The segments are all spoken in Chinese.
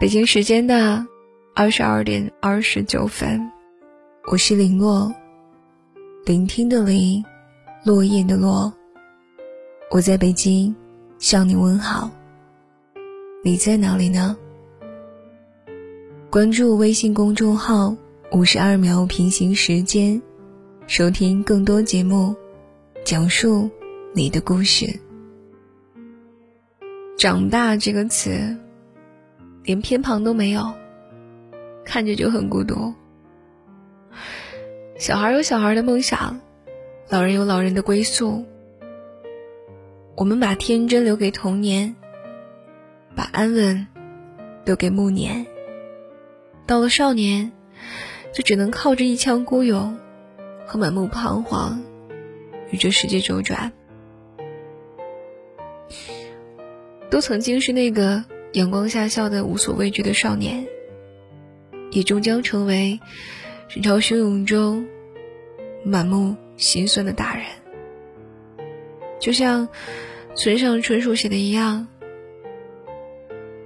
北京时间的二十二点二十九分，我是林洛，聆听的林，落叶的落。我在北京向你问好，你在哪里呢？关注微信公众号“五十二秒平行时间”，收听更多节目，讲述你的故事。长大这个词。连偏旁都没有，看着就很孤独。小孩有小孩的梦想，老人有老人的归宿。我们把天真留给童年，把安稳留给暮年。到了少年，就只能靠着一腔孤勇和满目彷徨，与这世界周转。都曾经是那个。阳光下笑的无所畏惧的少年，也终将成为人潮汹涌中满目心酸的大人。就像村上春树写的一样，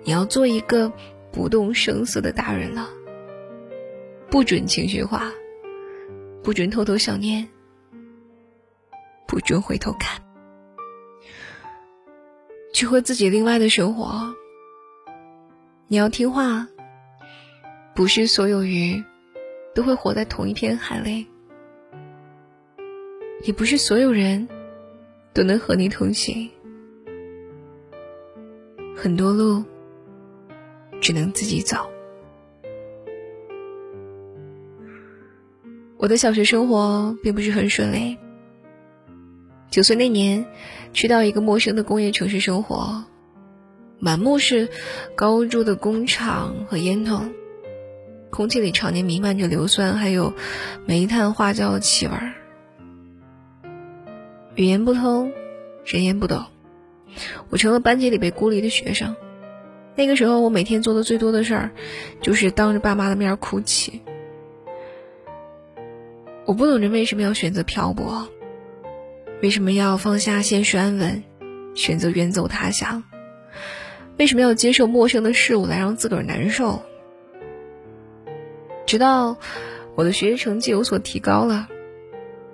你要做一个不动声色的大人了，不准情绪化，不准偷偷想念，不准回头看，去和自己另外的生活。你要听话，不是所有鱼都会活在同一片海里，也不是所有人都能和你同行。很多路只能自己走。我的小学生活并不是很顺利。九岁那年，去到一个陌生的工业城市生活。满目是高筑的工厂和烟囱，空气里常年弥漫着硫酸还有煤炭化焦的气味儿。语言不通，人言不懂，我成了班级里被孤立的学生。那个时候，我每天做的最多的事儿，就是当着爸妈的面哭泣。我不懂人为什么要选择漂泊，为什么要放下现实安稳，选择远走他乡。为什么要接受陌生的事物来让自个儿难受？直到我的学习成绩有所提高了，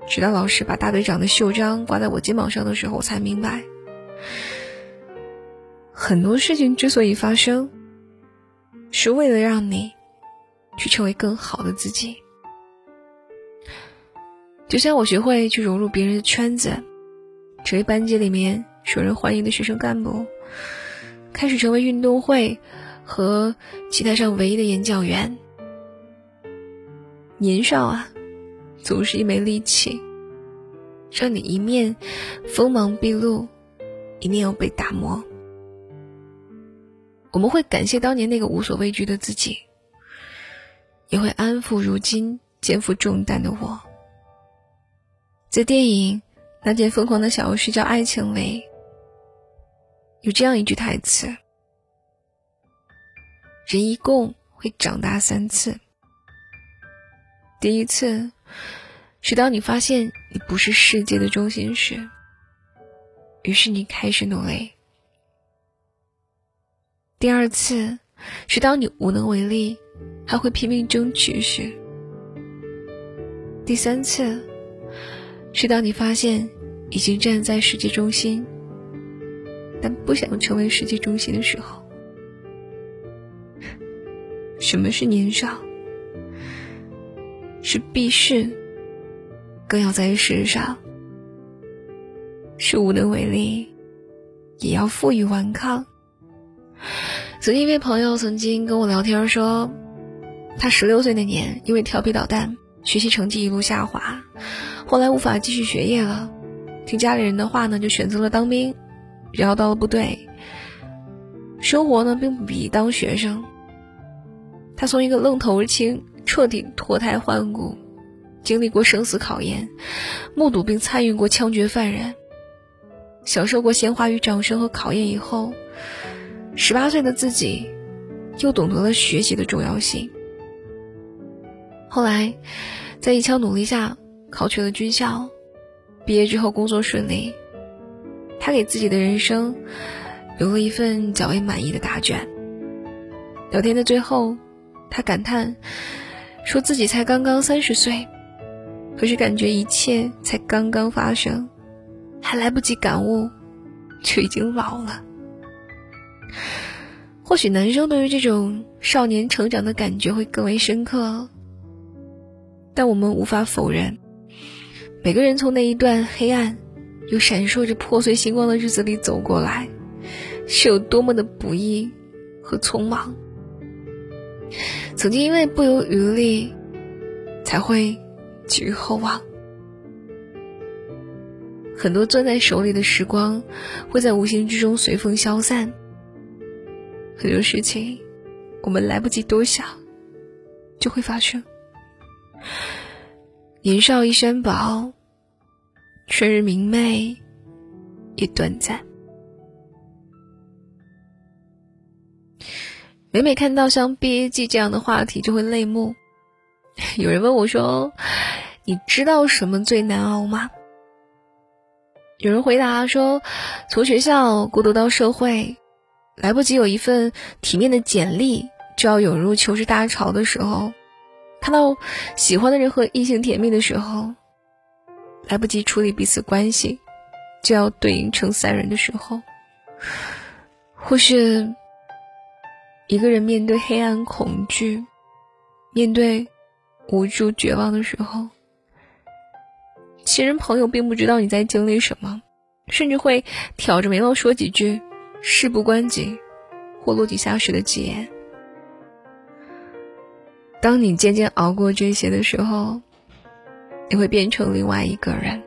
直到老师把大队长的袖章挂在我肩膀上的时候，我才明白，很多事情之所以发生，是为了让你去成为更好的自己。就像我学会去融入别人的圈子，成为班级里面受人欢迎的学生干部。开始成为运动会和棋台上唯一的演讲员。年少啊，总是一枚利器，让你一面锋芒毕露，一面又被打磨。我们会感谢当年那个无所畏惧的自己，也会安抚如今肩负重担的我。在电影《那件疯狂的小事叫爱情》里。有这样一句台词：“人一共会长大三次。第一次是当你发现你不是世界的中心时，于是你开始努力；第二次是当你无能为力，还会拼命争取时；第三次是当你发现已经站在世界中心。”但不想成为世界中心的时候，什么是年少？是避世，更要在于世上；是无能为力，也要负隅顽抗。曾经一位朋友曾经跟我聊天说，他十六岁那年因为调皮捣蛋，学习成绩一路下滑，后来无法继续学业了，听家里人的话呢，就选择了当兵。然后到了部队，生活呢并不比当学生。他从一个愣头青彻底脱胎换骨，经历过生死考验，目睹并参与过枪决犯人，享受过鲜花与掌声和考验以后，十八岁的自己又懂得了学习的重要性。后来，在一腔努力下考取了军校，毕业之后工作顺利。他给自己的人生留了一份较为满意的答卷。聊天的最后，他感叹，说自己才刚刚三十岁，可是感觉一切才刚刚发生，还来不及感悟，就已经老了。或许男生对于这种少年成长的感觉会更为深刻，但我们无法否认，每个人从那一段黑暗又闪烁着破碎星光的日子里走过来，是有多么的不易和匆忙。曾经因为不留余力，才会寄予厚望。很多攥在手里的时光，会在无形之中随风消散。很多事情，我们来不及多想，就会发生。年少一山宝，春日明媚也短暂。每每看到像毕业季这样的话题，就会泪目。有人问我说：“你知道什么最难熬吗？”有人回答说：“从学校过渡到社会，来不及有一份体面的简历，就要涌入求职大潮的时候；看到喜欢的人和异性甜蜜的时候，来不及处理彼此关系，就要对应成三人的时候，或是……”一个人面对黑暗、恐惧，面对无助、绝望的时候，亲人朋友并不知道你在经历什么，甚至会挑着眉毛说几句“事不关己”或落井下石的吉言。当你渐渐熬过这些的时候，你会变成另外一个人。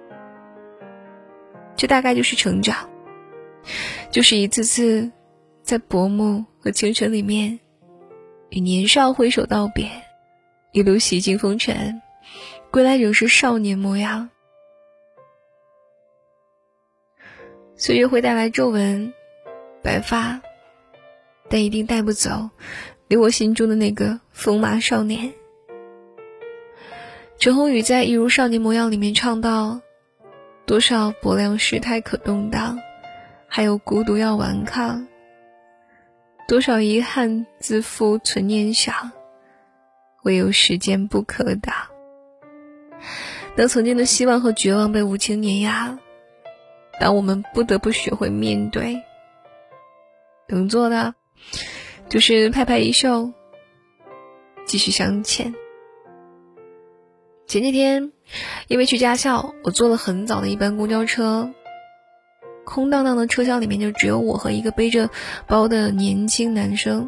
这大概就是成长，就是一次次在薄暮。和青春里面，与年少挥手道别，一路洗尽风尘，归来仍是少年模样。岁月会带来皱纹、白发，但一定带不走留我心中的那个风马少年。陈鸿宇在《一如少年模样》里面唱到：“多少薄凉世态可动荡，还有孤独要顽抗。”多少遗憾自负存念想，唯有时间不可挡。当曾经的希望和绝望被无情碾压，当我们不得不学会面对，能做的就是拍拍衣袖，继续向前。前几天，因为去驾校，我坐了很早的一班公交车。空荡荡的车厢里面就只有我和一个背着包的年轻男生。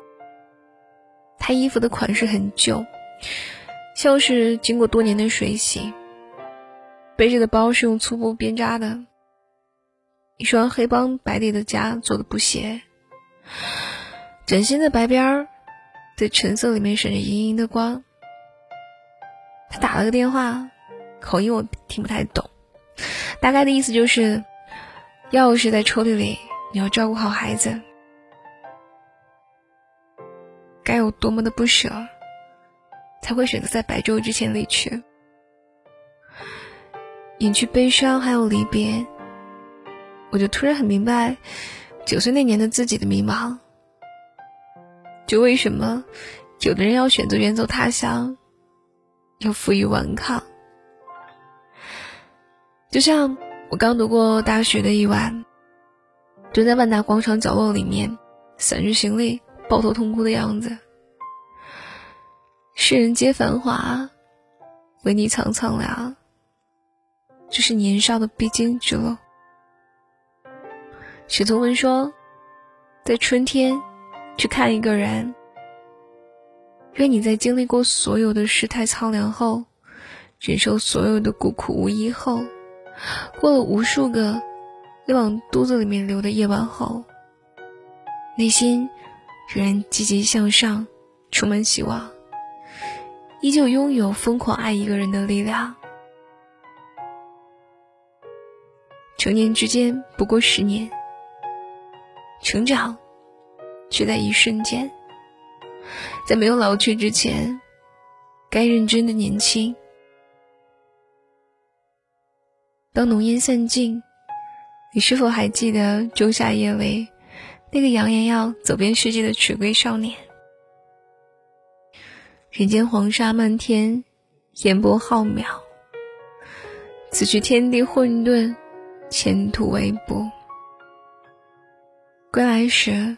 他衣服的款式很旧，像是经过多年的水洗。背着的包是用粗布编扎的，一双黑帮白底的夹做的布鞋，崭新的白边儿在橙色里面闪着莹莹的光。他打了个电话，口音我听不太懂，大概的意思就是。钥匙在抽屉里，你要照顾好孩子。该有多么的不舍，才会选择在白昼之前离去，隐去悲伤还有离别。我就突然很明白，九岁那年的自己的迷茫。就为什么有的人要选择远走他乡，又负隅顽抗？就像。我刚读过大学的一晚，蹲在万达广场角落里面，散着行李，抱头痛哭的样子。世人皆繁华，唯你苍苍凉。这是年少的必经之路。史从文说，在春天去看一个人，愿你在经历过所有的世态苍凉后，忍受所有的孤苦无依后。过了无数个要往肚子里面流的夜晚后，内心仍然积极向上，充满希望，依旧拥有疯狂爱一个人的力量。成年之间不过十年，成长却在一瞬间。在没有老去之前，该认真的年轻。当浓烟散尽，你是否还记得仲夏夜里那个扬言要走遍世界的迟归少年？人间黄沙漫天，烟波浩渺。此去天地混沌，前途未卜。归来时，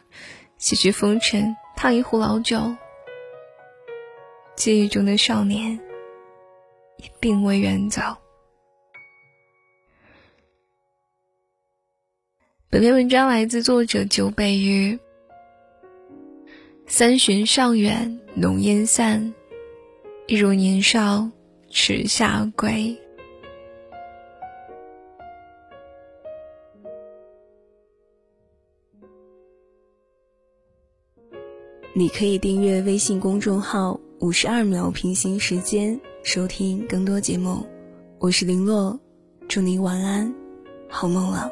洗去风尘，烫一壶老酒。记忆中的少年，也并未远走。本篇文章来自作者九北鱼。三巡尚远，浓烟散，一如年少，迟下归。你可以订阅微信公众号“五十二秒平行时间”，收听更多节目。我是林洛，祝你晚安，好梦了。